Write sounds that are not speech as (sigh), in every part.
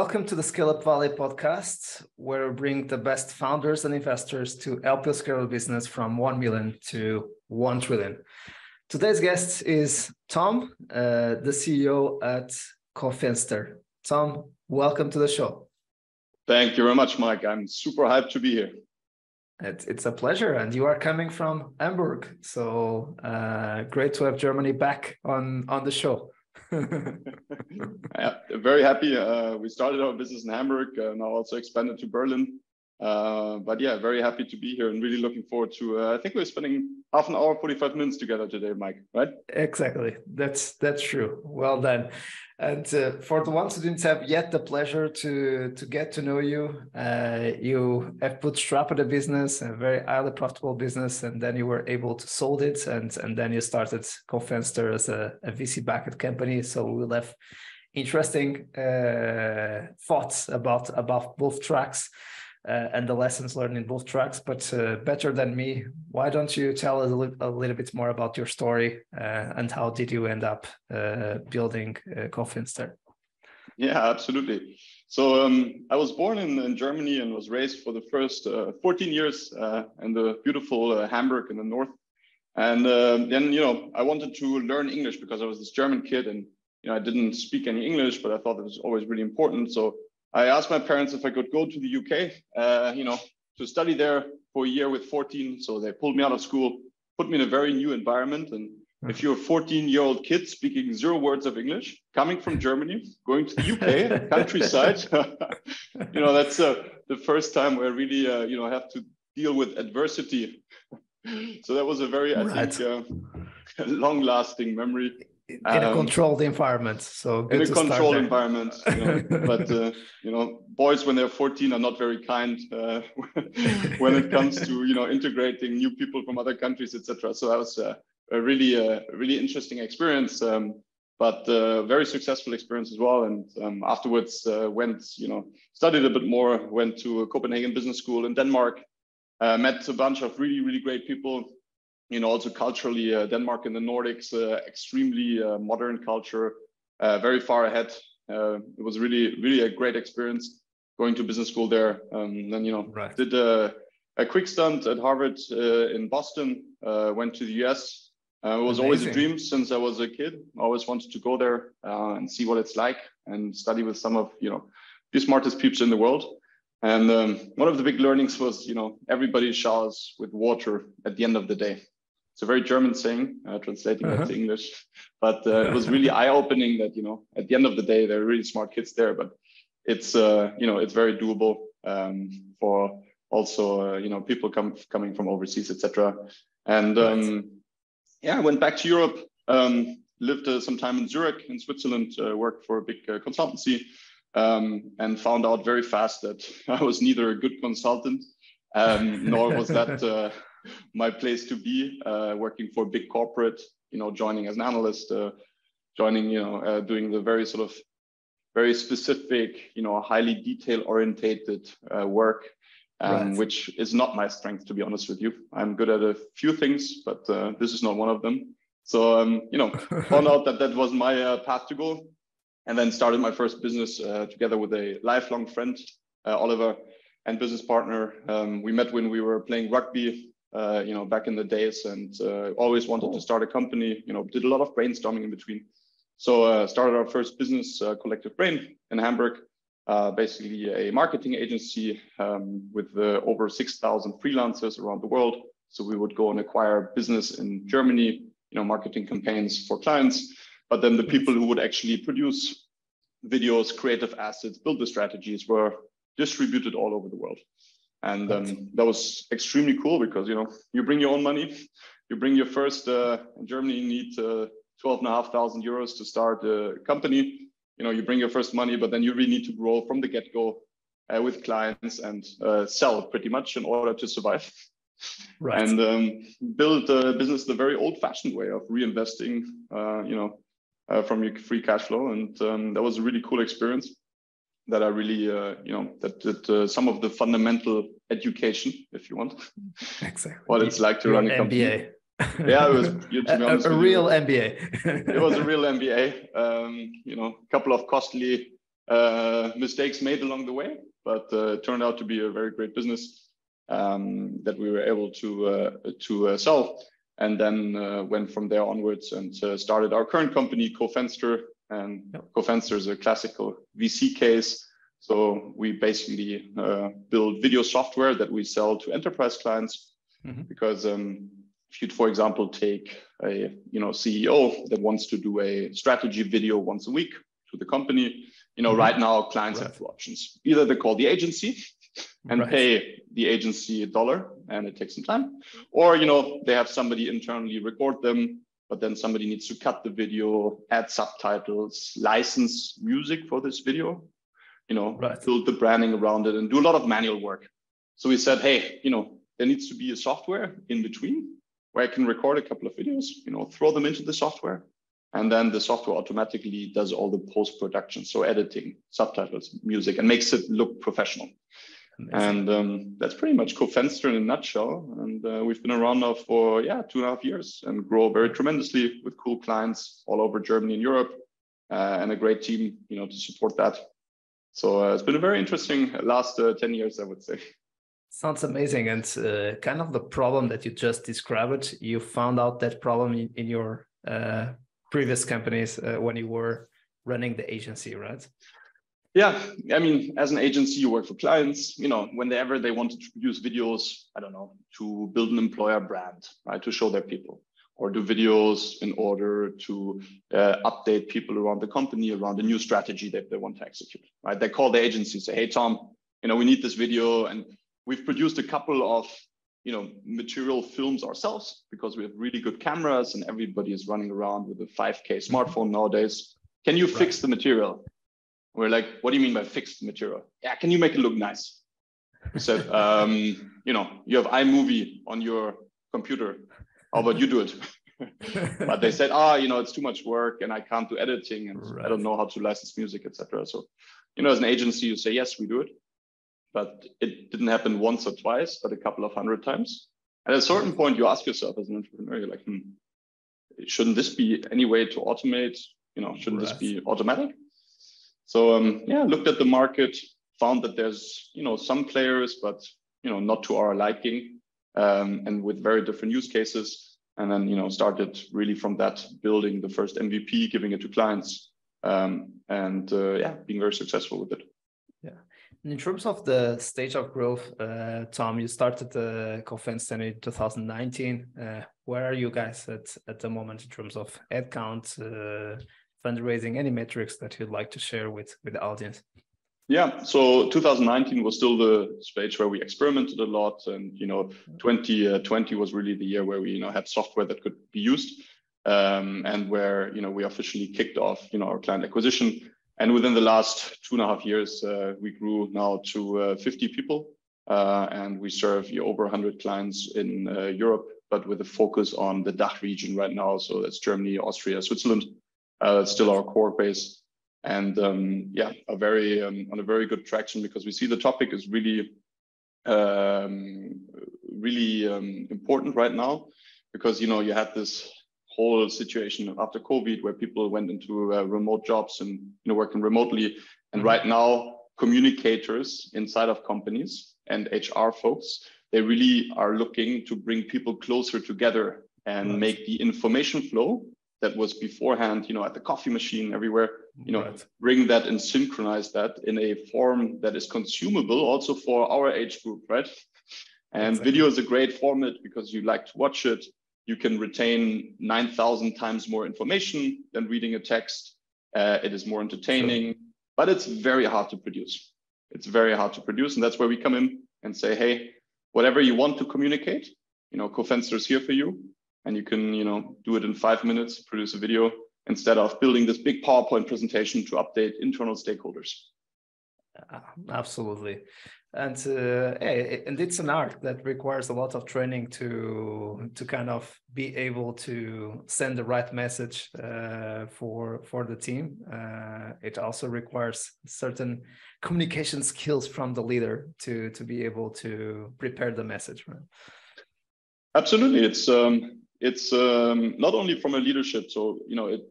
Welcome to the Scale Up Valley podcast, where we bring the best founders and investors to help you scale a business from 1 million to 1 trillion. Today's guest is Tom, uh, the CEO at Cofenster. Tom, welcome to the show. Thank you very much, Mike. I'm super hyped to be here. It's, it's a pleasure. And you are coming from Hamburg. So uh, great to have Germany back on, on the show. (laughs) yeah, very happy. Uh, we started our business in Hamburg, uh, now also expanded to Berlin. Uh, but yeah, very happy to be here and really looking forward to. Uh, I think we're spending half an hour, forty-five minutes together today, Mike. Right? Exactly. That's that's true. Well done. And uh, for the ones who didn't have yet the pleasure to to get to know you, uh, you have bootstrapped a business, a very highly profitable business, and then you were able to sold it, and and then you started Cofenster as a, a VC backed company. So we'll have interesting uh, thoughts about about both tracks uh, and the lessons learned in both tracks. But uh, better than me, why don't you tell us a, li- a little bit more about your story uh, and how did you end up uh, building uh, Cofenster? Yeah, absolutely. So um, I was born in, in, Germany and was raised for the first uh, 14 years uh, in the beautiful Hamburg in the north. And then, you know, I wanted to learn English because I was this German kid and, you know, I didn't speak any English, but I thought it was always really important. So I asked my parents if I could go to the UK, uh, you know, to study there for a year with 14. So they pulled me out of school, put me in a very new environment. And if you're a 14 year old kid speaking zero words of English, coming from Germany, going to the UK, (laughs) countryside, (laughs) you know, that's uh, the first time where I really, uh, you know, have to deal with adversity. (laughs) so that was a very, I right. think, uh, long lasting memory in a um, controlled environment. So in a controlled environment, you know, but uh, you know, boys when they're 14 are not very kind uh, (laughs) when it comes to you know integrating new people from other countries, etc. So that was uh, a really uh, really interesting experience, um, but uh, very successful experience as well. And um, afterwards uh, went you know studied a bit more, went to Copenhagen Business School in Denmark, met a bunch of really really great people you know, also culturally, uh, Denmark and the Nordics, uh, extremely uh, modern culture, uh, very far ahead. Uh, it was really, really a great experience going to business school there. Um, then, you know, right. did a, a, quick stunt at Harvard uh, in Boston, went to the US. it was Amazing. always a dream since I was a kid. I always wanted to go there and see what it's like and study with some of, you know, the smartest peeps in the world. And um, one of the big learnings was, you know, everybody showers with water at the end of the day it's a very German saying, uh, translating uh-huh. to English. But uh, it was (laughs) really eye-opening that you know at the end of the day there are really smart kids there, but it's uh, you know it's very doable um, for also uh, you know people come coming from overseas, etc. And um, right. yeah, I went back to Europe, um, lived uh, some time in Zurich in Switzerland, uh, worked for a big consultancy, um, and found out very fast that (laughs) I was neither a good consultant um, nor was that (laughs) my place to be, uh, working for a big corporate, you know, joining as an analyst, uh, joining, you know, uh, doing the very sort of very specific, you know, highly detail orientated uh, work, um, right. which is not my strength, to be honest with you. I'm good at a few things, but uh, this is not one of them. So, um, you know, (laughs) found out that that was my uh, path to go and then started my first business together with a lifelong friend, Oliver, and business partner. Um, we met when we were playing rugby uh, you know, back in the days and uh, always wanted to start a company, you know, did a lot of brainstorming in between. So uh, started our first business, uh, Collective Brain in Hamburg, uh, basically a marketing agency um, with uh, over 6,000 freelancers around the world. So we would go and acquire business in Germany, you know, marketing campaigns for clients, but then the people who would actually produce videos, creative assets, build the strategies were distributed all over the world. And um, that was extremely cool because, you know, you bring your own money, you bring your first, uh, in Germany, you need uh, 12,500 euros to start a company. You know, you bring your first money, but then you really need to grow from the get go uh, with clients and uh, sell pretty much in order to survive. Right. And um, build a business the very old fashioned way of reinvesting, uh, you know, uh, from your free cash flow. And um, that was a really cool experience that are really, uh, you know, that, that uh, some of the fundamental education, if you want, exactly what it's like to run a company. MBA. yeah, it was (laughs) a, a real you, MBA. (laughs) it was a real MBA. Um, you know, a couple of costly uh, mistakes made along the way, but uh, it turned out to be a very great business um, that we were able to uh, to uh, sell. And then uh, went from there onwards and started our current company, CoFenster. And yep. CoFenster is a classical VC case. So we basically build video software that we sell to enterprise clients. Mm-hmm. Because um, if you'd, for example, take a you know CEO that wants to do a strategy video once a week to the company, you know, mm-hmm. right now clients right. have two options. Either they call the agency and right. pay the agency a dollar and it takes some time, or you know, they have somebody internally record them, but then somebody needs to cut the video, add subtitles, license music for this video, you know, right. build the branding around it and do a lot of manual work. So we said, hey, you know, there needs to be a software in between where I can record a couple of videos, you know, throw them into the software, and then the software automatically does all the post production, so editing, subtitles, music, and makes it look professional. Amazing. And um, that's pretty much CoFenster in a nutshell. And uh, we've been around now for yeah two and a half years and grow very tremendously with cool clients all over Germany and Europe, uh, and a great team, you know, to support that. So uh, it's been a very interesting last uh, ten years, I would say. Sounds amazing, and uh, kind of the problem that you just described. You found out that problem in, in your uh, previous companies uh, when you were running the agency, right? Yeah, I mean, as an agency, you work for clients. You know, whenever they want to produce videos, I don't know, to build an employer brand, right, to show their people, or do videos in order to uh, update people around the company around a new strategy that they want to execute, right? They call the agency, say, "Hey, Tom, you know, we need this video," and we've produced a couple of you know material films ourselves because we have really good cameras and everybody is running around with a 5k mm-hmm. smartphone nowadays can you right. fix the material we're like what do you mean by fixed material yeah can you make it look nice we said um, you know you have imovie on your computer how about you do it (laughs) but they said ah oh, you know it's too much work and i can't do editing and right. i don't know how to license music etc so you know as an agency you say yes we do it but it didn't happen once or twice, but a couple of hundred times. At a certain point, you ask yourself as an entrepreneur, you're like, hmm, shouldn't this be any way to automate? You know, shouldn't right. this be automatic? So um, yeah, looked at the market, found that there's you know some players, but you know not to our liking, um, and with very different use cases. And then you know started really from that, building the first MVP, giving it to clients, um, and uh, yeah, being very successful with it. Yeah. In terms of the stage of growth, uh, Tom, you started the CoFenster in 2019. Uh, where are you guys at at the moment in terms of headcount, uh, fundraising, any metrics that you'd like to share with with the audience? Yeah, so 2019 was still the stage where we experimented a lot, and you know, 2020 was really the year where we you know had software that could be used, um, and where you know we officially kicked off you know our client acquisition and within the last two and a half years, uh, we grew now to uh, 50 people, uh, and we serve over 100 clients in uh, Europe, but with a focus on the DACH region right now. So that's Germany, Austria, Switzerland. Uh, that's still our core base, and um, yeah, a very um, on a very good traction because we see the topic is really, um, really um, important right now because you know you had this whole situation after COVID, where people went into uh, remote jobs and you know working remotely. And mm-hmm. right now, communicators inside of companies and HR folks, they really are looking to bring people closer together and make the information flow that was beforehand, you know, at the coffee machine everywhere, you know, right. bring that and synchronize that in a form that is consumable also for our age group, right? And exactly. video is a great format because you like to watch it you can retain 9,000 times more information than reading a text. Uh, it is more entertaining, sure. but it's very hard to produce. It's very hard to produce. And that's where we come in and say, hey, whatever you want to communicate, you know, CoFenster is here for you. And you can, you know, do it in five minutes, produce a video instead of building this big PowerPoint presentation to update internal stakeholders. Absolutely and uh, and it's an art that requires a lot of training to to kind of be able to send the right message uh, for for the team. Uh, it also requires certain communication skills from the leader to to be able to prepare the message. Right? Absolutely, it's um, it's um, not only from a leadership. So you know, it,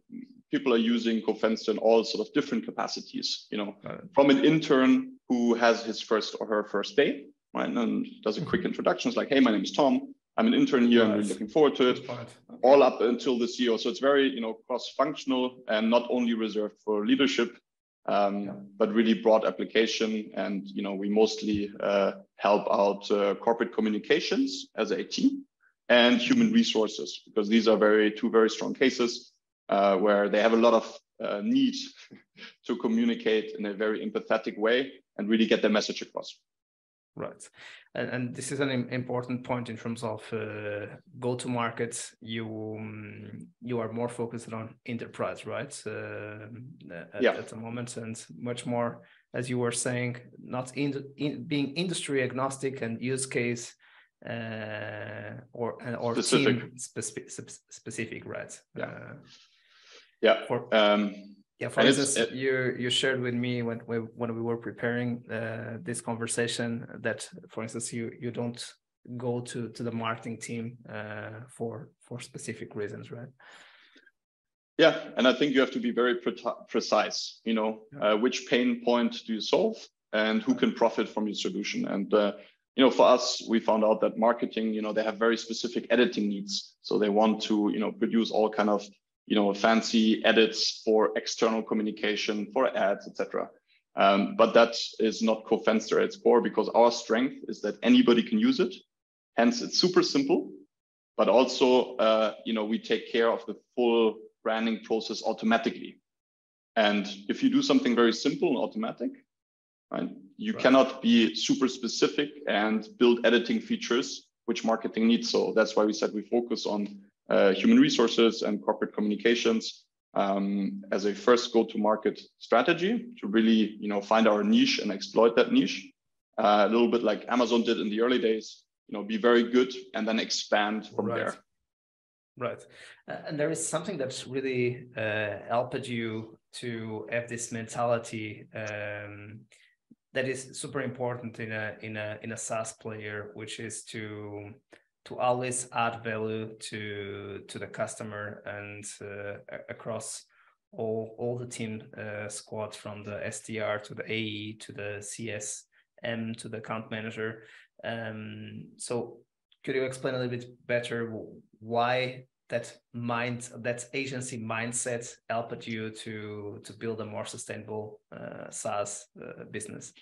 people are using Cofenster in all sort of different capacities. You know, from an intern who has his first or her first day, right, and does a quick mm-hmm. introduction. It's like, hey, my name is Tom. I'm an intern here. Right. I'm really looking forward to it. All up until the CEO. So it's very, you know, cross-functional and not only reserved for leadership, um, yeah. but really broad application. And you know, we mostly uh, help out uh, corporate communications as a team and human resources because these are very two very strong cases uh, where they have a lot of uh, need (laughs) to communicate in a very empathetic way and really get their message across. Right, and, and this is an important point in terms of uh, go-to-market. You um, you are more focused on enterprise, right? Uh, at, yeah. at the moment, and much more, as you were saying, not in, in being industry agnostic and use case uh, or or specific. team specific, specific right? Yeah. Uh, yeah. For, um, yeah. For instance, it, you you shared with me when we, when we were preparing uh, this conversation that, for instance, you you don't go to to the marketing team uh, for for specific reasons, right? Yeah, and I think you have to be very pre precise. You know, yeah. uh, which pain point do you solve, and who can profit from your solution? And uh, you know, for us, we found out that marketing, you know, they have very specific editing needs. So they want to, you know, produce all kind of, you know, fancy edits for external communication, for ads, etc. Um, but that is not Cofenster at its core because our strength is that anybody can use it. Hence, it's super simple, but also, uh, you know, we take care of the full branding process automatically. And if you do something very simple and automatic, right? You right. cannot be super specific and build editing features which marketing needs. So that's why we said we focus on uh, human resources and corporate communications um, as a first go-to-market strategy to really, you know, find our niche and exploit that niche. Uh, a little bit like Amazon did in the early days. You know, be very good and then expand from right. there. Right, and there is something that's really uh, helped you to have this mentality. Um, that is super important in a in a in a SaaS player, which is to to always add value to to the customer and uh, across all all the team uh, squad from the SDR to the AE to the CSM to the account manager. Um, so could you explain a little bit better why that mind that agency mindset helped you to to build a more sustainable uh, SaaS uh, business?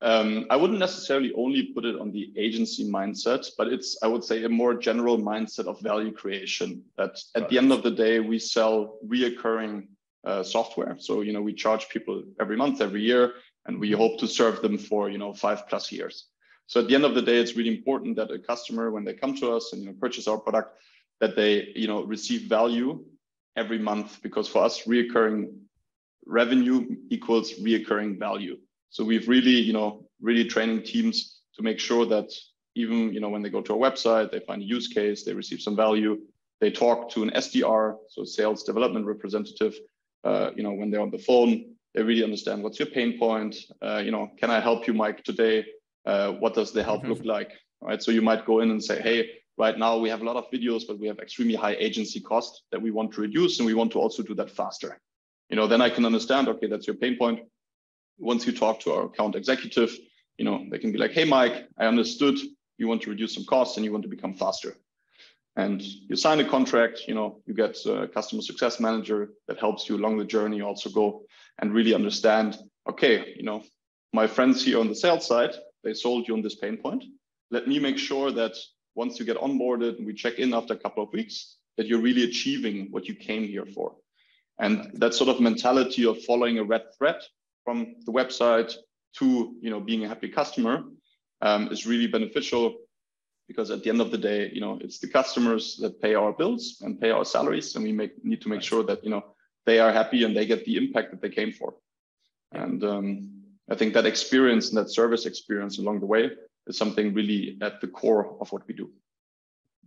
Um, I wouldn't necessarily only put it on the agency mindset, but it's, I would say, a more general mindset of value creation. That at right. the end of the day, we sell reoccurring uh, software. So, you know, we charge people every month, every year, and we hope to serve them for, you know, five plus years. So at the end of the day, it's really important that a customer, when they come to us and you know, purchase our product, that they, you know, receive value every month because for us, reoccurring revenue equals reoccurring value. So we've really, you know, really training teams to make sure that even, you know, when they go to our website, they find a use case, they receive some value, they talk to an SDR, so sales development representative, uh, you know, when they're on the phone, they really understand what's your pain point. Uh, you know, can I help you, Mike, today? Uh, what does the help mm-hmm. look like? Right. So you might go in and say, hey, right now we have a lot of videos, but we have extremely high agency cost that we want to reduce, and we want to also do that faster. You know, then I can understand, okay, that's your pain point once you talk to our account executive, you know, they can be like, hey, Mike, I understood you want to reduce some costs and you want to become faster. And you sign a contract, you know, you get a customer success manager that helps you along the journey also go and really understand, okay, you know, my friends here on the sales side, they sold you on this pain point. Let me make sure that once you get onboarded and we check in after a couple of weeks, that you're really achieving what you came here for. And that sort of mentality of following a red thread from the website to you know being a happy customer um, is really beneficial because at the end of the day, you know, it's the customers that pay our bills and pay our salaries, and we make need to make sure that you know they are happy and they get the impact that they came for. And um, I think that experience and that service experience along the way is something really at the core of what we do.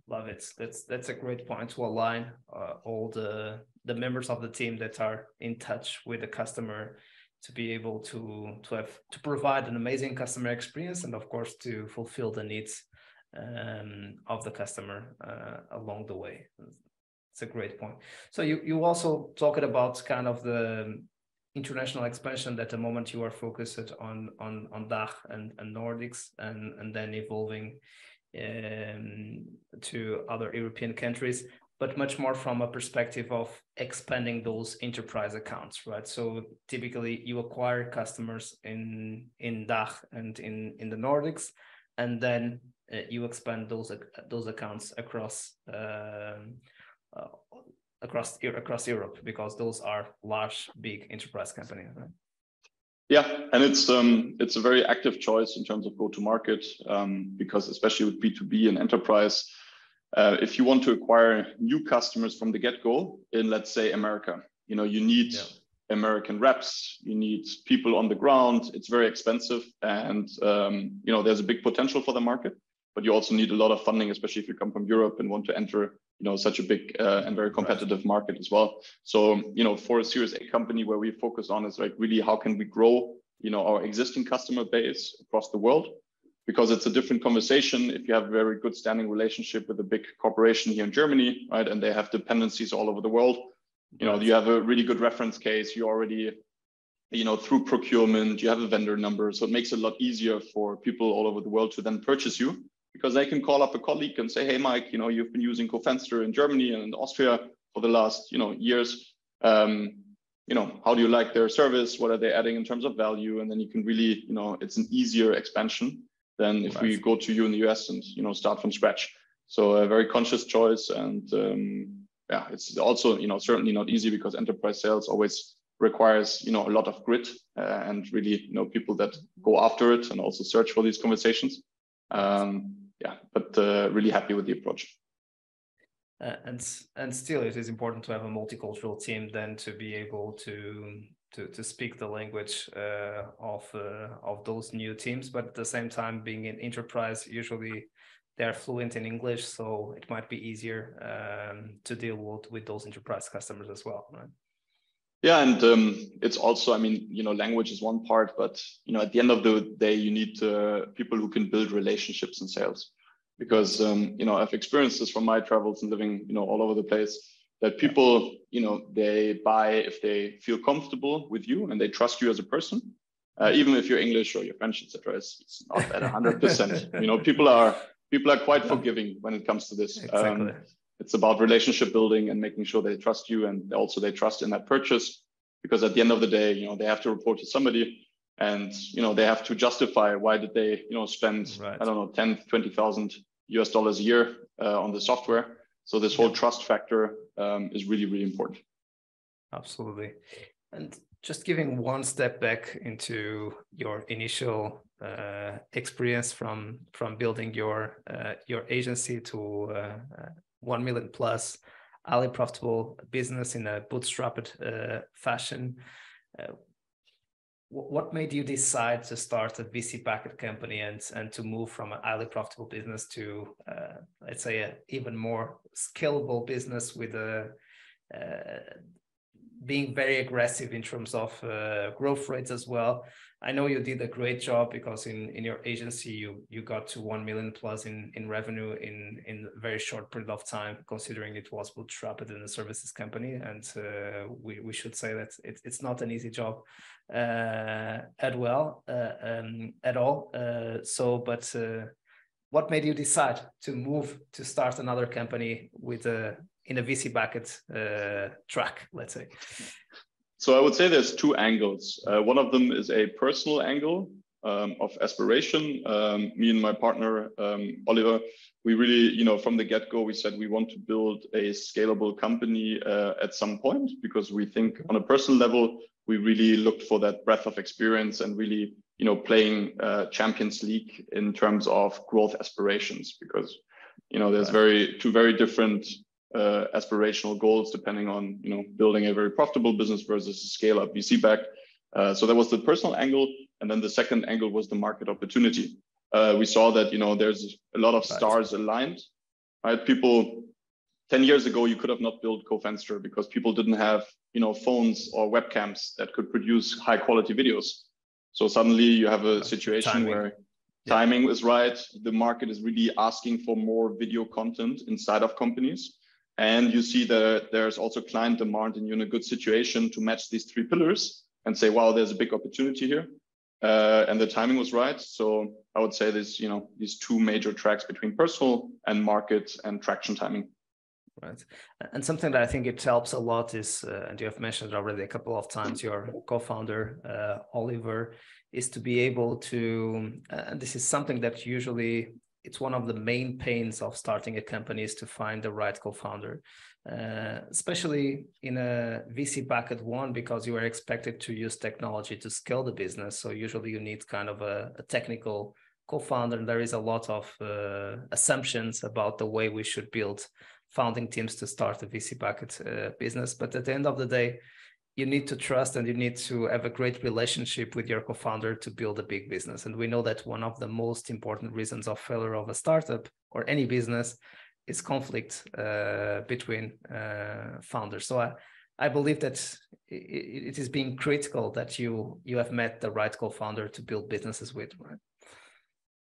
Love it. That's that's a great point to align uh, all the the members of the team that are in touch with the customer to be able to to have to provide an amazing customer experience and of course to fulfill the needs um, of the customer uh, along the way it's a great point. So you you also talked about kind of the international expansion that the moment you are focused on on on DACH and, and Nordics and and then evolving um, to other European countries, but much more from a perspective of expanding those enterprise accounts, right? So typically you acquire customers in in DACH and in in the Nordics, and then uh, you expand those those accounts across. Um, uh, across across Europe because those are large, big enterprise companies. Right? Yeah, and it's um, it's a very active choice in terms of go to market um, because especially with B two B and enterprise, uh, if you want to acquire new customers from the get go in let's say America, you know you need. Yeah. American reps, you need people on the ground. It's very expensive, and um, you know there's a big potential for the market but you also need a lot of funding, especially if you come from Europe and want to enter, you know, such a big uh, and very competitive right. market as well. So, you know, for a Series A company, where we focus on is like really how can we grow, you know, our existing customer base across the world, because it's a different conversation if you have a very good standing relationship with a big corporation here in Germany, right, and they have dependencies all over the world. You know, you have a really good reference case. You already you know through procurement you have a vendor number so it makes it a lot easier for people all over the world to then purchase you because they can call up a colleague and say, hey, Mike, you know, you've been using Cofenster in Germany and in Austria for the last, you know, years. Um, you know, how do you like their service? What are they adding in terms of value? And then you can really, you know, it's an easier expansion than if we go to you in the US and, you know, start from scratch. So a very conscious choice. And um, yeah, it's also, you know, certainly not easy because enterprise sales always requires, you know, a lot of grit uh, and really, you know, people that go after it and also search for these conversations. Um, yeah, but uh, really happy with the approach. Uh, and and still, it is important to have a multicultural team then to be able to to to speak the language uh, of uh, of those new teams. But at the same time, being in enterprise, usually they're fluent in English, so it might be easier um, to deal with with those enterprise customers as well, right? Yeah, and um, it's also, I mean, you know, language is one part, but you know, at the end of the day, you need uh, people who can build relationships in sales, because um, you know, I've experienced this from my travels and living, you know, all over the place. That people, you know, they buy if they feel comfortable with you and they trust you as a person, uh, even if you're English or you're French, etc. It's, it's not at (laughs) hundred percent. You know, people are people are quite forgiving when it comes to this. Exactly. Um, it's about relationship building and making sure they trust you and also they trust in that purchase because at the end of the day you know they have to report to somebody and you know they have to justify why did they you know spend right. i don't know 10 20000 us dollars a year uh, on the software so this whole trust factor um, is really really important absolutely and just giving one step back into your initial uh, experience from from building your uh, your agency to uh, 1 million plus, highly profitable business in a bootstrapped uh, fashion. Uh, what made you decide to start a VC backed company and and to move from a highly profitable business to uh, let's say an even more scalable business with a uh, being very aggressive in terms of uh, growth rates as well. I know you did a great job because in, in your agency you you got to one million plus in, in revenue in in a very short period of time, considering it was bootstrapped in a services company. And uh, we, we should say that it, it's not an easy job uh, at well uh, um, at all. Uh, so, but uh, what made you decide to move to start another company with a in a VC bucket uh, track, let's say? So I would say there's two angles. Uh, one of them is a personal angle um, of aspiration. Um, me and my partner um, Oliver, we really, you know, from the get-go, we said we want to build a scalable company uh, at some point because we think on a personal level we really looked for that breadth of experience and really, you know, playing uh, Champions League in terms of growth aspirations because you know there's very two very different uh, aspirational goals depending on you know building a very profitable business versus a scale up VC back. Uh, so that was the personal angle, and then the second angle was the market opportunity. Uh, we saw that you know there's a lot of stars aligned, right? People, ten years ago you could have not built Cofenster because people didn't have you know phones or webcams that could produce high quality videos. So suddenly you have a situation timing. where yeah. timing is right. The market is really asking for more video content inside of companies. And you see that there's also client demand and you're in a good situation to match these three pillars and say, wow, there's a big opportunity here. Uh, and the timing was right. So I would say this, you know, these two major tracks between personal and market and traction timing. Right. And something that I think it helps a lot is, uh, and you have mentioned already a couple of times, your co-founder, uh, Oliver, is to be able to, and this is something that usually it's one of the main pains of starting a company is to find the right co-founder, uh, especially in a VC backed one because you are expected to use technology to scale the business. So usually you need kind of a, a technical co-founder, and there is a lot of uh, assumptions about the way we should build founding teams to start a VC backed uh, business. But at the end of the day, you need to trust and you need to have a great relationship with your co-founder to build a big business. And we know that one of the most important reasons of failure of a startup or any business is conflict uh, between uh, founders. So I, I believe that it, it is being critical that you you have met the right co-founder to build businesses with right?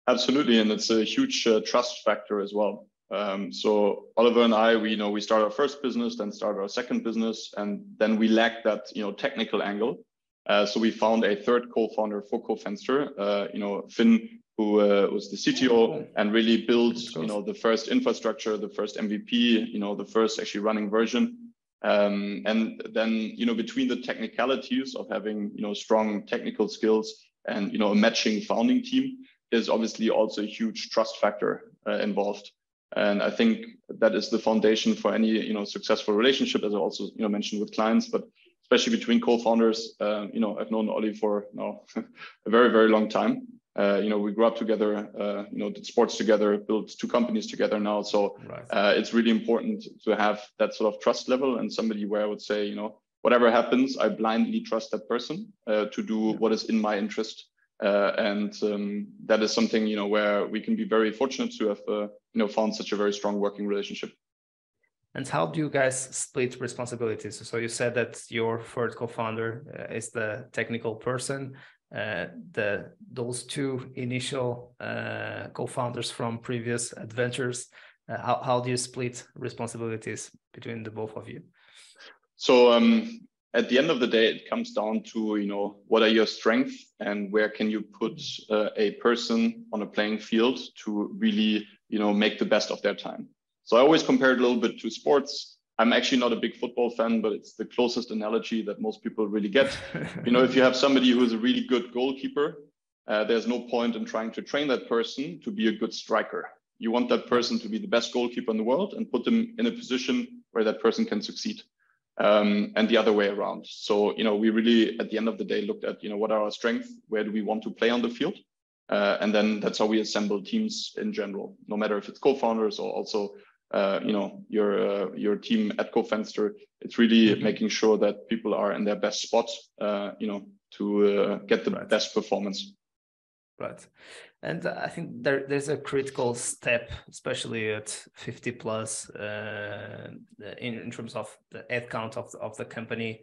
Absolutely. And it's a huge uh, trust factor as well um, so Oliver and I, we you know we started our first business, then started our second business, and then we lacked that you know technical angle. Uh, so we found a third co-founder for CoFenster, uh, you know Finn, who uh, was the CTO and really built you know the first infrastructure, the first MVP, you know the first actually running version. Um, and then you know between the technicalities of having you know strong technical skills and you know a matching founding team is obviously also a huge trust factor uh, involved. And I think that is the foundation for any you know successful relationship, as I also you know mentioned with clients, but especially between co-founders. Uh, you know, I've known Ollie for you know, (laughs) a very very long time. Uh, you know, we grew up together. Uh, you know, did sports together, built two companies together now. So right. Uh, it's really important to have that sort of trust level and somebody where I would say, you know, whatever happens, I blindly trust that person uh, to do what is in my interest uh, and um, that is something you know where we can be very fortunate to have uh, you know found such a very strong working relationship. And how do you guys split responsibilities? So you said that your third co-founder uh, is the technical person. Uh, the those two initial uh, co-founders from previous adventures. Uh, how how do you split responsibilities between the both of you? So um, at the end of the day, it comes down to you know what are your strengths and where can you put uh, a person on a playing field to really you know make the best of their time. So I always compare it a little bit to sports. I'm actually not a big football fan, but it's the closest analogy that most people really get. (laughs) you know, if you have somebody who is a really good goalkeeper, uh, there's no point in trying to train that person to be a good striker. You want that person to be the best goalkeeper in the world and put them in a position where that person can succeed um, and the other way around. So, you know, we really, at the end of the day, looked at, you know, what are our strengths? Where do we want to play on the field? Uh, and then that's how we assemble teams in general, no matter if it's co-founders or also, uh, you know, your uh, your team at CoFenster. It's really mm-hmm. making sure that people are in their best spot, uh, you know, to uh, get the right. best performance. Right. And I think there, there's a critical step, especially at 50 plus, uh, in, in terms of the headcount of the, of the company,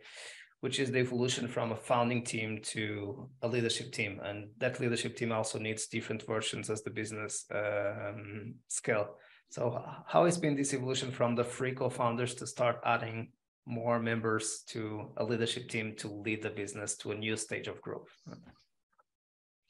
which is the evolution from a founding team to a leadership team. And that leadership team also needs different versions as the business um, scale. So, how has been this evolution from the three co-founders to start adding more members to a leadership team to lead the business to a new stage of growth?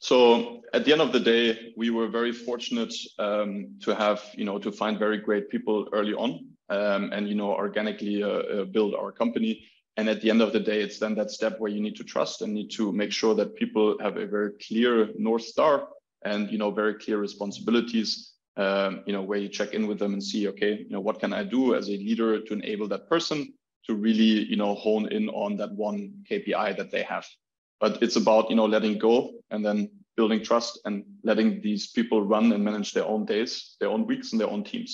So at the end of the day, we were very fortunate um, to have, you know, to find very great people early on um, and, you know, organically uh, uh, build our company. And at the end of the day, it's then that step where you need to trust and need to make sure that people have a very clear North Star and, you know, very clear responsibilities, um, you know, where you check in with them and see, okay, you know, what can I do as a leader to enable that person to really, you know, hone in on that one KPI that they have but it's about you know letting go and then building trust and letting these people run and manage their own days their own weeks and their own teams.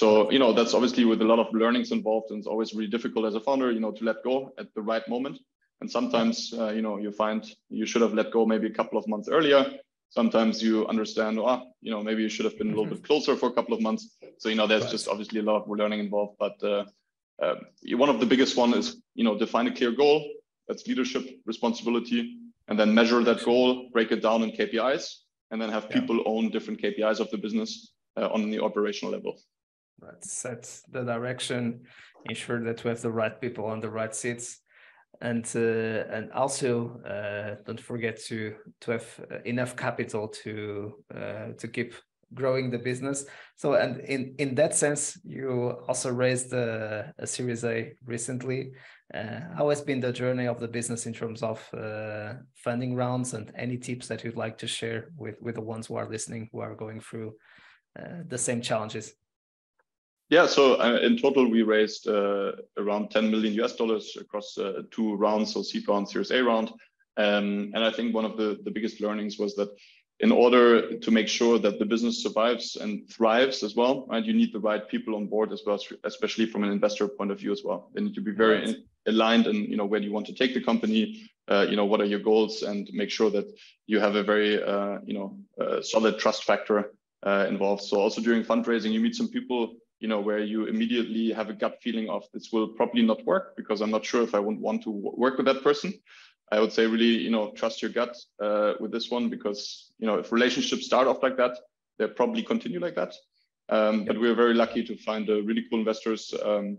So you know that's obviously with a lot of learnings involved and it's always really difficult as a founder you know to let go at the right moment. And sometimes uh, you know you find you should have let go maybe a couple of months earlier. Sometimes you understand oh you know maybe you should have been a little bit closer for a couple of months. So you know there's just obviously a lot of learning involved but uh, uh, one of the biggest one is you know define a clear goal. That's leadership responsibility. And then measure that goal, break it down in KPIs, and then have people yeah. own different KPIs of the business uh, on the operational level. Right. Set the direction, ensure that we have the right people on the right seats, and uh, and also uh, don't forget to to have enough capital to uh, to keep growing the business. So, and in in that sense, you also raised a, a Series A recently. Uh, how has been the journey of the business in terms of uh, funding rounds, and any tips that you'd like to share with with the ones who are listening, who are going through uh, the same challenges? Yeah, so uh, in total, we raised uh, around 10 million US dollars across uh, two rounds, so seed round, Series A round. Um, and I think one of the, the biggest learnings was that in order to make sure that the business survives and thrives as well, right? You need the right people on board as well, especially from an investor point of view as well. They need to be very right. aligned and you know where do you want to take the company, uh, you know what are your goals, and make sure that you have a very uh, you know uh, solid trust factor uh, involved. So also during fundraising, you meet some people you know where you immediately have a gut feeling of this will probably not work because I'm not sure if I would want to work with that person. I would say really, you know, trust your gut uh, with this one because, you know, if relationships start off like that, they'll probably continue like that. Um, yep. But we're very lucky to find uh, really cool investors, um,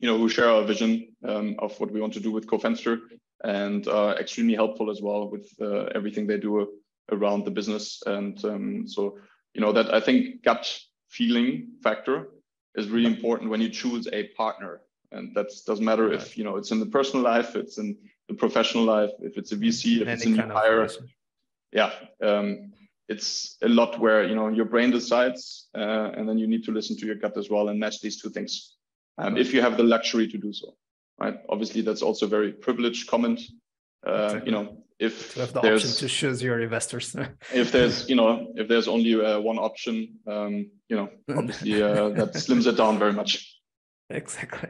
you know, who share our vision um, of what we want to do with CoFenster and are extremely helpful as well with uh, everything they do around the business. And um, so, you know, that I think gut feeling factor is really important when you choose a partner. And that doesn't matter right. if, you know, it's in the personal life, it's in the professional life, if it's a VC, if Any it's a new hire. Yeah, um, it's a lot where you know your brain decides, uh, and then you need to listen to your gut as well and match these two things. Um, if you have the luxury to do so, right? Obviously, that's also a very privileged comment. Uh, exactly. You know, if to have the option to choose your investors. (laughs) if there's, you know, if there's only uh, one option, um, you know, obviously uh, that slims it down very much (laughs) exactly.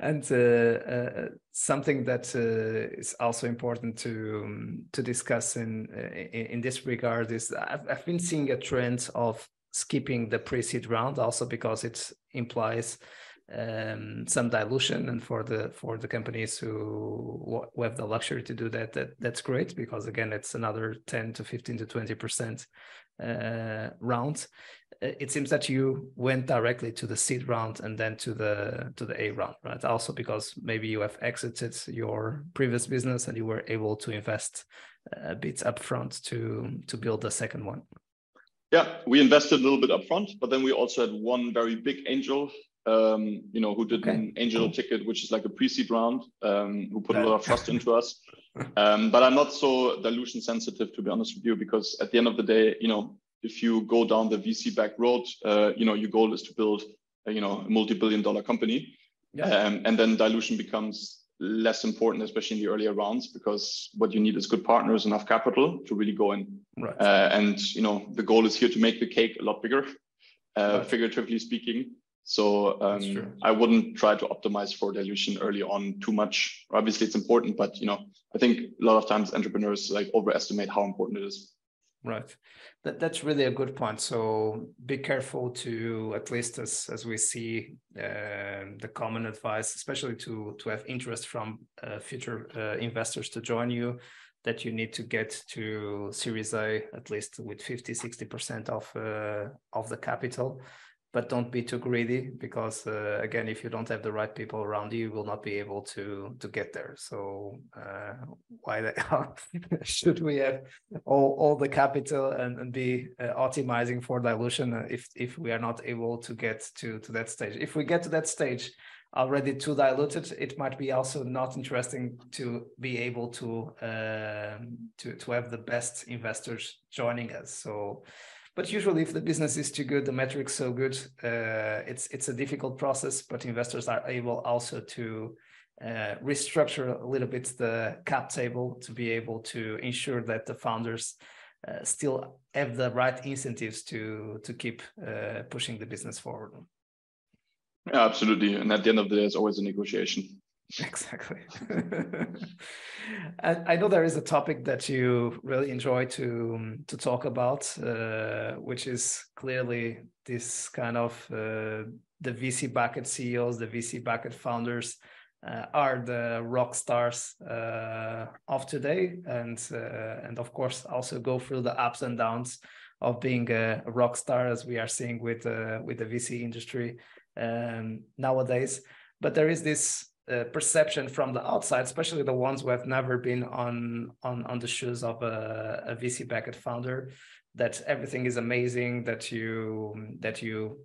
And uh, uh, something that uh, is also important to um, to discuss in, uh, in, in this regard is I've, I've been seeing a trend of skipping the pre-seed round also because it implies um, some dilution. And for the for the companies who, who have the luxury to do that, that that's great because again it's another 10 to 15 to 20 percent uh, round it seems that you went directly to the seed round and then to the to the A round, right? Also because maybe you have exited your previous business and you were able to invest a bit upfront to to build the second one. Yeah, we invested a little bit upfront, but then we also had one very big angel, um, you know, who did okay. an angel ticket, which is like a pre-seed round, um, who put a lot of trust into us. (laughs) Um, but I'm not so dilution sensitive, to be honest with you, because at the end of the day, you know, if you go down the VC back road, uh, you know, your goal is to build, a, you know, a multi-billion dollar company. Yeah. Um, and then dilution becomes less important, especially in the earlier rounds, because what you need is good partners, enough capital to really go in. Right. Uh, and you know, the goal is here to make the cake a lot bigger, uh, right. figuratively speaking. So um, I wouldn't try to optimize for dilution early on too much. Obviously, it's important, but you know, I think a lot of times entrepreneurs like overestimate how important it is. Right. That, that's really a good point. So be careful to, at least as, as we see uh, the common advice, especially to, to have interest from uh, future uh, investors to join you, that you need to get to Series A at least with 50, 60% of, uh, of the capital but don't be too greedy because uh, again if you don't have the right people around you you will not be able to to get there. So uh, why the (laughs) hell should we have all, all the capital and, and be uh, optimizing for dilution if if we are not able to get to to that stage? If we get to that stage already too diluted it might be also not interesting to be able to um, to to have the best investors joining us. So but usually, if the business is too good, the metrics so good, uh, it's it's a difficult process. But investors are able also to uh, restructure a little bit the cap table to be able to ensure that the founders uh, still have the right incentives to to keep uh, pushing the business forward. Absolutely. And at the end of the day, it's always a negotiation. (laughs) Exactly. (laughs) and I know there is a topic that you really enjoy to to talk about, uh, which is clearly this kind of uh, the VC bucket CEOs, the VC bucket founders uh, are the rock stars uh, of today, and uh, and of course also go through the ups and downs of being a rock star, as we are seeing with uh, with the VC industry um, nowadays. But there is this uh, perception from the outside, especially the ones who have never been on on on the shoes of a, a VC backed founder, that everything is amazing, that you that you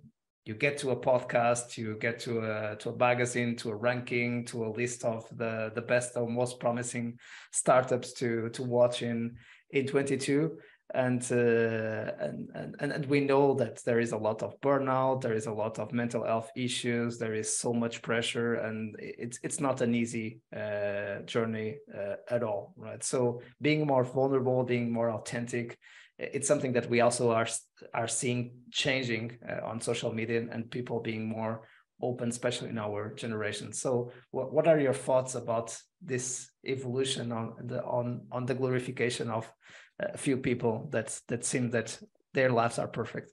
you get to a podcast, you get to a to a magazine, to a ranking, to a list of the the best or most promising startups to to watch in in 22 and, uh, and and and we know that there is a lot of burnout there is a lot of mental health issues there is so much pressure and it's it's not an easy uh, journey uh, at all right? So being more vulnerable being more authentic it's something that we also are are seeing changing uh, on social media and people being more open especially in our generation. So what, what are your thoughts about this evolution on the on on the glorification of a few people that that seem that their lives are perfect.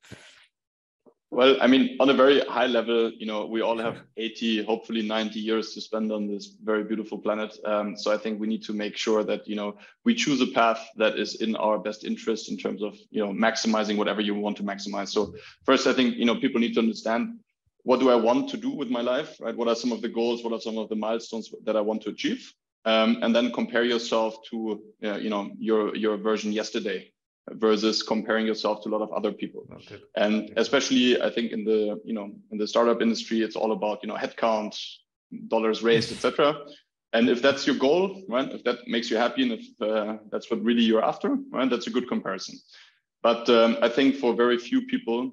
Well i mean on a very high level you know we all have (laughs) 80 hopefully 90 years to spend on this very beautiful planet. Um, so i think we need to make sure that you know we choose a path that is in our best interest in terms of you know maximizing whatever you want to maximize. So first i think you know people need to understand what do i want to do with my life right? What are some of the goals? What are some of the milestones that i want to achieve um, and then compare yourself to uh, you know your your version yesterday versus comparing yourself to a lot of other people. Okay. and especially i think in the you know in the startup industry it's all about you know headcount dollars raised etc and if that's your goal right if that makes you happy and if uh, that's what really you're after right that's a good comparison. But um, i think for very few people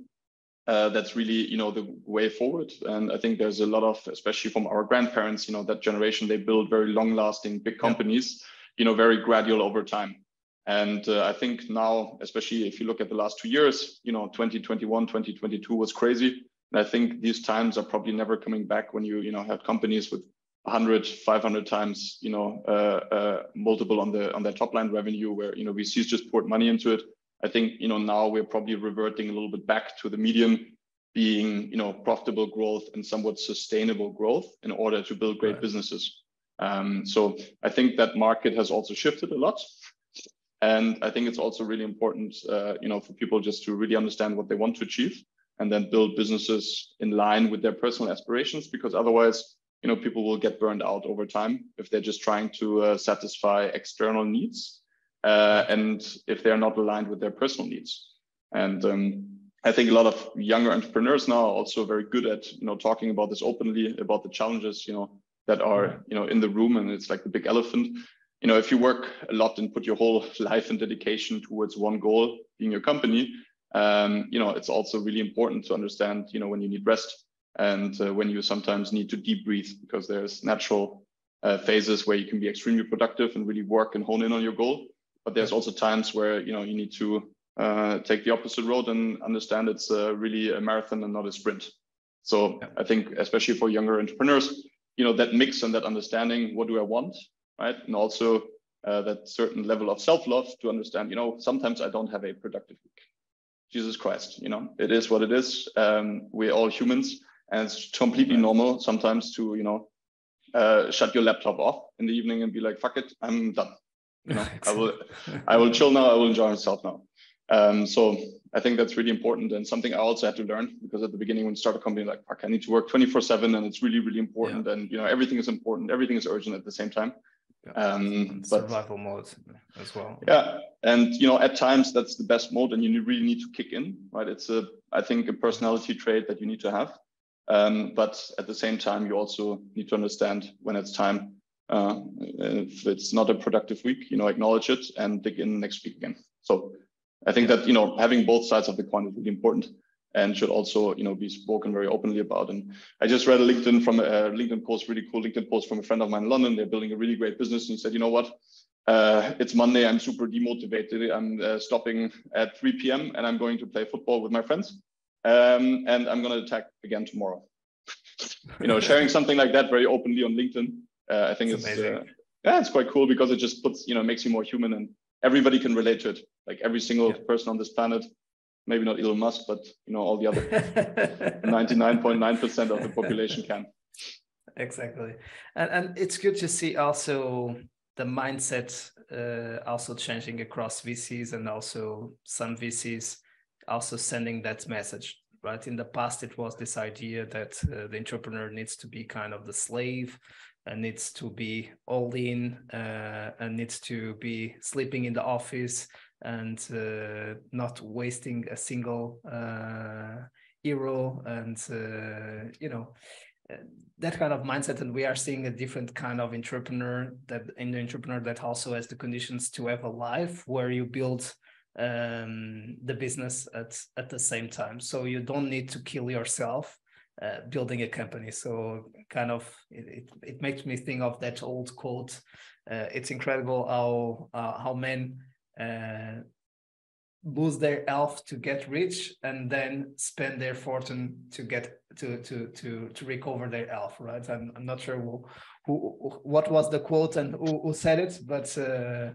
uh, that's really you know the way forward. And i think there's a lot of especially from our grandparents you know that generation they build very long lasting big companies yeah. you know very gradual over time. And uh, i think now especially if you look at the last two years you know 2021 2022 was crazy. And i think these times are probably never coming back when you you know have companies with 100 500 times you know uh, uh, multiple on the on their top line revenue where you know vcs just poured money into it I think you know now we're probably reverting a little bit back to the medium being you know profitable growth and somewhat sustainable growth in order to build great right. businesses. Um, so I think that market has also shifted a lot. And I think it's also really important, uh, you know, for people just to really understand what they want to achieve and then build businesses in line with their personal aspirations, because otherwise, you know, people will get burned out over time if they're just trying to uh, satisfy external needs uh, and if they're not aligned with their personal needs. And um, I think a lot of younger entrepreneurs now are also very good at you know talking about this openly about the challenges you know that are you know in the room and it's like the big elephant. You know, if you work a lot and put your whole (laughs) life and dedication towards one goal, being your company, um, you know, it's also really important to understand, you know, when you need rest and uh, when you sometimes need to deep breathe because there's natural uh, phases where you can be extremely productive and really work and hone in on your goal but there's also times where you know you need to uh, take the opposite road and understand it's uh, really a marathon and not a sprint. So yeah. I think especially for younger entrepreneurs, you know that mix and that understanding, what do I want, right? And also uh, that certain level of self-love to understand, you know, sometimes I don't have a productive week. Jesus Christ, you know, it is what it is. Um, we're all humans, and it's completely normal sometimes to, you know, uh, shut your laptop off in the evening and be like, "Fuck it, I'm done." You know, I will, I will chill now. I will enjoy myself now. Um, so I think that's really important and something I also had to learn because at the beginning when you start a company, like, fuck, I need to work 24 seven and it's really, really important. Yeah. And, you know, everything is important. Everything is urgent at the same time. Yeah. Um, but, survival mode as well. Yeah. And, you know, at times that's the best mode and you really need to kick in, right? It's a, I think a personality trait that you need to have. Um, but at the same time, you also need to understand when it's time uh, if it's not a productive week, you know, acknowledge it and dig in next week again. So I think that, you know, having both sides of the coin is really important and should also, you know, be spoken very openly about. And I just read a LinkedIn from a LinkedIn post, really cool LinkedIn post from a friend of mine in London. They're building a really great business. And he said, you know what? Uh, it's Monday. I'm super demotivated. I'm uh, stopping at 3 p.m. and I'm going to play football with my friends. Um, and I'm going to attack again tomorrow. (laughs) you know, sharing something like that very openly on LinkedIn uh, I think it's, it's uh, yeah, it's quite cool because it just puts you know makes you more human and everybody can relate to it. Like every single yeah. person on this planet, maybe not Elon Musk, but you know all the other (laughs) 99.9% of the population can. Exactly, and and it's good to see also the mindset uh, also changing across VCs and also some VCs also sending that message right? In the past, it was this idea that uh, the entrepreneur needs to be kind of the slave and needs to be all in uh, and needs to be sleeping in the office and uh, not wasting a single uh, euro and uh, you know that kind of mindset. And we are seeing a different kind of entrepreneur that the entrepreneur that also has the conditions to have a life where you build um, the business at at the same time. So you don't need to kill yourself uh, building a company. So kind of it, it, it, makes me think of that old quote uh, it's incredible how uh, how men uh, lose their health to get rich and then spend their fortune to get to to to to recover their health right? I'm, I'm not sure who, who what was the quote and who, who said it but uh,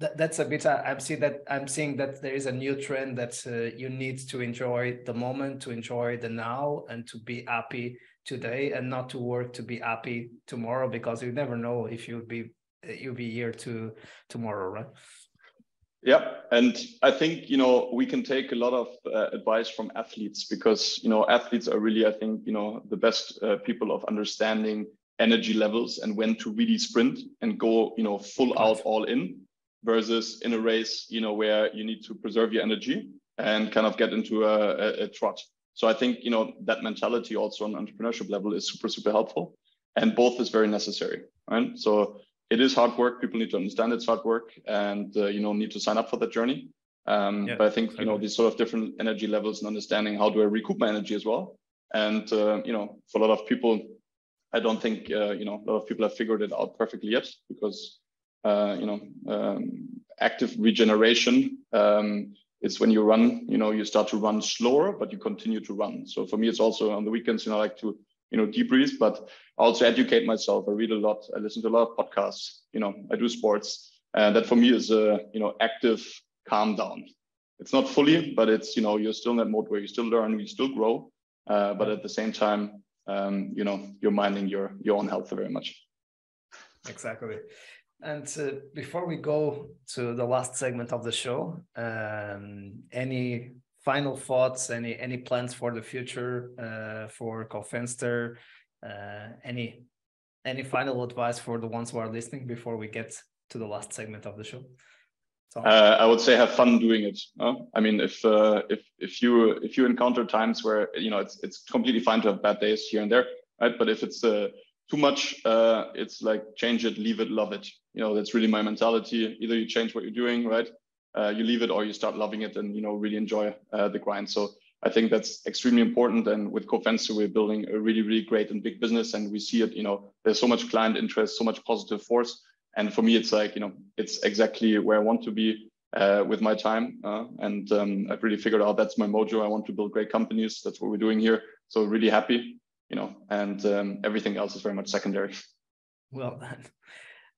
that, that's a bit i'm seeing that i'm seeing that there is a new trend that uh, you need to enjoy the moment to enjoy the now and to be happy today and not to work to be happy tomorrow because you never know if you'll be you'll be here to tomorrow right? Yeah, and I think you know we can take a lot of uh, advice from athletes because you know athletes are really I think you know the best uh, people of understanding energy levels and when to really sprint and go you know full out all in versus in a race you know where you need to preserve your energy and kind of get into a, a, a trot. So I think you know that mentality also on entrepreneurship level is super super helpful, and both is very necessary. Right. So it is hard work. People need to understand it's hard work, and uh, you know need to sign up for that journey. Um, yeah, but I think you know these sort of different energy levels and understanding how do I recoup my energy as well. And uh, you know, for a lot of people, I don't think uh, you know a lot of people have figured it out perfectly yet because uh, you know um, active regeneration um, is when you run. You know, you start to run slower, but you continue to run. So for me, it's also on the weekends. You know, I like to you know debrief but also educate myself i read a lot i listen to a lot of podcasts you know i do sports and that for me is a you know active calm down it's not fully but it's you know you're still in that mode where you still learn you still grow uh, but at the same time um, you know you're minding your your own health very much exactly and uh, before we go to the last segment of the show um, any final thoughts any any plans for the future uh, for Cofenster uh, any any final advice for the ones who are listening before we get to the last segment of the show so. uh, i would say have fun doing it huh? i mean if uh, if if you if you encounter times where you know it's it's completely fine to have bad days here and there right but if it's uh, too much uh, it's like change it leave it love it you know that's really my mentality either you change what you're doing right uh, you leave it or you start loving it and you know really enjoy uh, the grind. So I think that's extremely important. And with Cofenster, we're building a really really great and big business, and we see it. You know, there's so much client interest, so much positive force. And for me, it's like you know, it's exactly where I want to be uh, with my time. Uh, and um, I've really figured out that's my mojo. I want to build great companies. That's what we're doing here. So really happy, you know, and um, everything else is very much secondary. Well done. (laughs)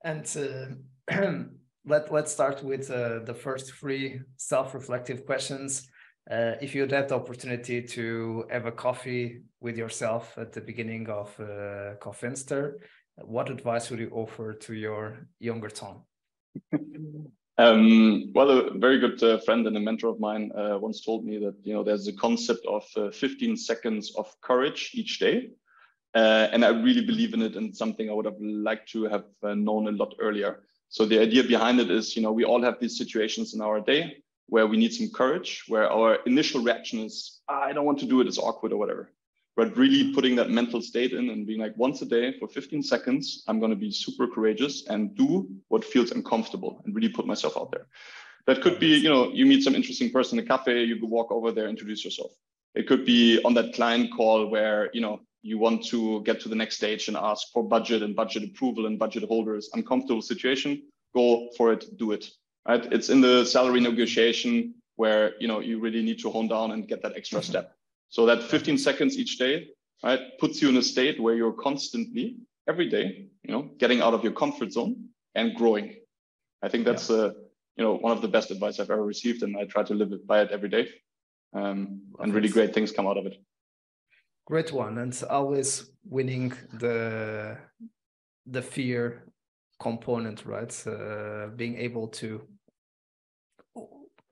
And uh, (clears throat) let let's start with uh, the first three self-reflective questions. Uh, if you had the opportunity to have a coffee with yourself at the beginning of uh, Cofenster, what advice would you offer to your younger Tom? (laughs) um, well, a very good uh, friend and a mentor of mine uh, once told me that you know there's a concept of uh, 15 seconds of courage each day, uh, and I really believe in it, and something I would have liked to have uh, known a lot earlier. So the idea behind it is, you know, we all have these situations in our day where we need some courage, where our initial reaction is, ah, I don't want to do it, it's awkward or whatever. But really putting that mental state in and being like, once a day for 15 seconds, I'm going to be super courageous and do what feels uncomfortable and really put myself out there. That could be, you know, you meet some interesting person in a cafe, you walk over there, introduce yourself. It could be on that client call where, you know, you want to get to the next stage and ask for budget and budget approval and budget holders, uncomfortable situation, go for it, do it. Right? It's in the salary negotiation where you know you really need to hone down and get that extra step. So that 15 seconds each day, right, puts you in a state where you're constantly every day, you know, getting out of your comfort zone and growing. I think that's yeah. uh, you know one of the best advice I've ever received, and I try to live it by it every day. Um, and really great things come out of it great one and always winning the the fear component right uh, being able to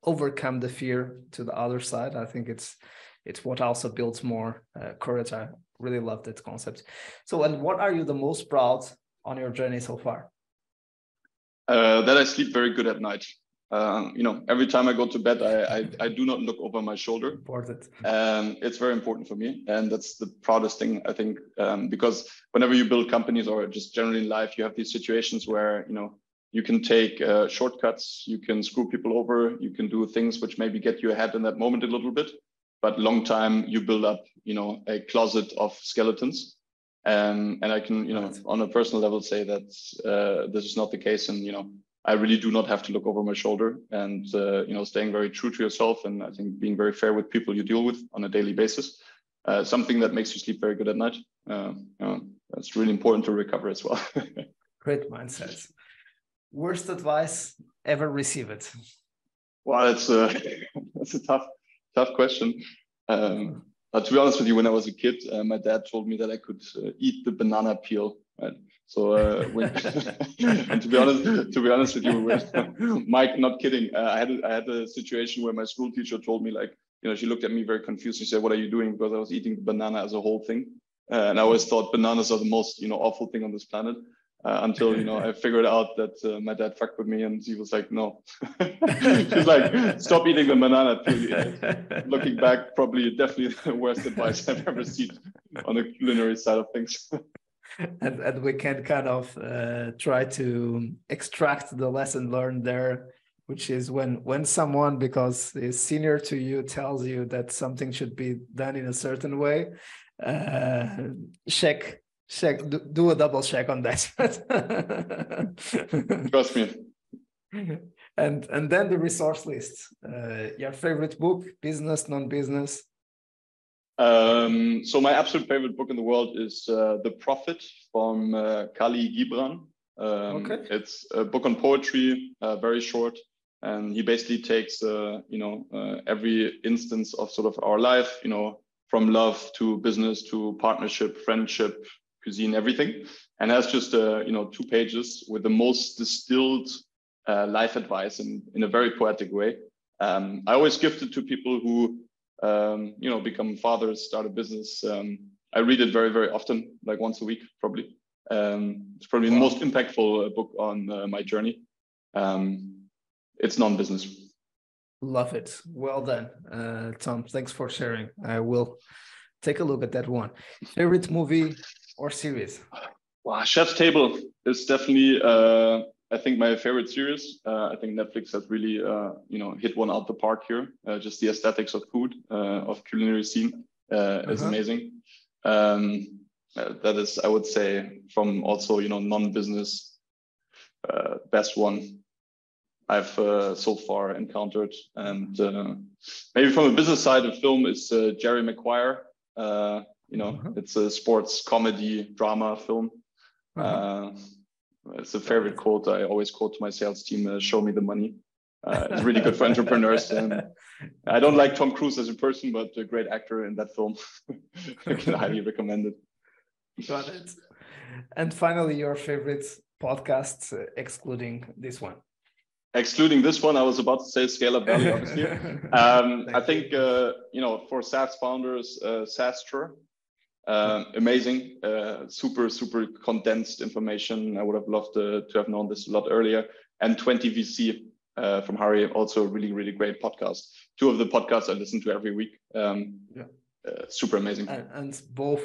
overcome the fear to the other side i think it's it's what also builds more uh, courage. I really love that concept. So, and what are you the most proud on your journey so far? Uh, that I sleep very good at night. Um, you know, every time I go to bed, I, I, I do not look over my shoulder. Important. Um, it's very important for me, and that's the proudest thing I think. Um, because whenever you build companies or just generally in life, you have these situations where you know you can take uh, shortcuts, you can screw people over, you can do things which maybe get you ahead in that moment a little bit, but long time you build up, you know, a closet of skeletons. Um, and I can, you know, on a personal level say that uh, this is not the case, and you know, I really do not have to look over my shoulder and, uh, you know, staying very true to yourself. And I think being very fair with people you deal with on a daily basis, uh, something that makes you sleep very good at night. Uh, you know, that's really important to recover as well. (laughs) Great mindset. Worst advice ever received? Well, it's (laughs) a, that's a tough, tough question. Um, but to be honest with you, when I was a kid, uh, my dad told me that I could uh, eat the banana peel. Right? So, uh, when, (laughs) and to be honest, to be honest with you, (laughs) Mike, not kidding. Uh, I had I had a situation where my school teacher told me like, you know, she looked at me very confused. She said, "What are you doing?" Because I was eating the banana as a whole thing, uh, and I always thought bananas are the most, you know, awful thing on this planet. Uh, until you know I (laughs) figured out that uh, my dad fucked with me, and he was like, "No," (laughs) she's like, "Stop eating the banana." (laughs) Looking back, probably definitely the worst advice I've ever seen on the culinary side of things. and, and we can kind of uh, try to extract the lesson learned there which is when when someone because is senior to you tells you that something should be done in a certain way uh, check check do, do a double check on that. (laughs) Trust me. And and then the resource list. Uh, your favorite book business non-business? Um, so my absolute favorite book in the world is uh, The Prophet from uh, Kahlil Gibran. Um, okay. It's a book on poetry, uh, very short, and he basically takes uh, you know uh, every instance of sort of our life, you know, from love to business to partnership, friendship, cuisine, everything, and has just uh, you know two pages with the most distilled life advice in in a very poetic way. Um, I always gift it to people who um, you know, become fathers, start a business. Um, I read it very, very often, like once a week, probably. Um, it's probably the most impactful uh, book on uh, my journey. Um, it's non-business. Love it. Well done, uh, Tom. Thanks for sharing. I will take a look at that one. Favorite movie or series? Wow, Chef's Table is definitely uh, I think my favorite series. Uh, I think Netflix has really, uh, you know, hit one out the park here. Uh, just the aesthetics of food, uh, of culinary scene uh, is -huh. amazing. Um, uh, that is, I would say, from also, you know, non-business best one I've so far encountered. And maybe from a business side, of film is Jerry Maguire. You know, -huh. it's a sports comedy drama film. -huh it's a favorite quote I always quote to my sales team: uh, "Show me the money." Uh, it's really good for (laughs) entrepreneurs. And I don't like Tom Cruise as a person, but a great actor in that film. (laughs) I can highly recommend it. Got it. And finally, your favorite podcast, uh, excluding this one. Excluding this one, I was about to say Scale Up Valley, obviously. (laughs) um, I think, uh, you know, for SaaS founders, uh, uh, amazing, uh, super, super condensed information. I would have loved to, to have known this a lot earlier. And 20 VC uh, from Harry, also a really, really great podcast. Two of the podcasts I listen to every week. Um, yeah. Uh, super amazing. And, and, both,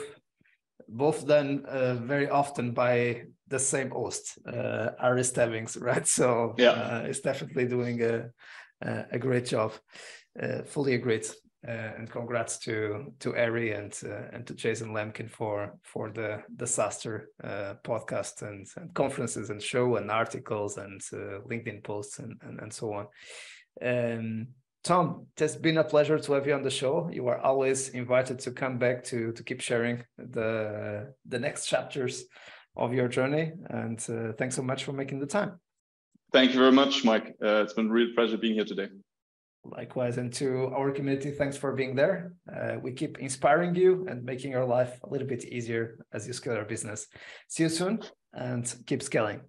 both done uh, very often by the same host, uh, Harry Stebbings, (laughs) right? So yeah, it's definitely doing a, a great job. fully agreed. Uh, and congrats to to Ari and uh, and to Jason Lemkin for for the SaaStr uh, podcast and, and, conferences and show and articles and LinkedIn posts and, and, and so on. Um, Tom, it has been a pleasure to have you on the show. You are always invited to come back to to keep sharing the the next chapters of your journey. And uh, thanks so much for making the time. Thank you very much, Mike. Uh, it's been a real pleasure being here today. Likewise, and to our community, thanks for being there. Uh, we keep inspiring you and making your life a little bit easier as you scale your business. See you soon and keep scaling.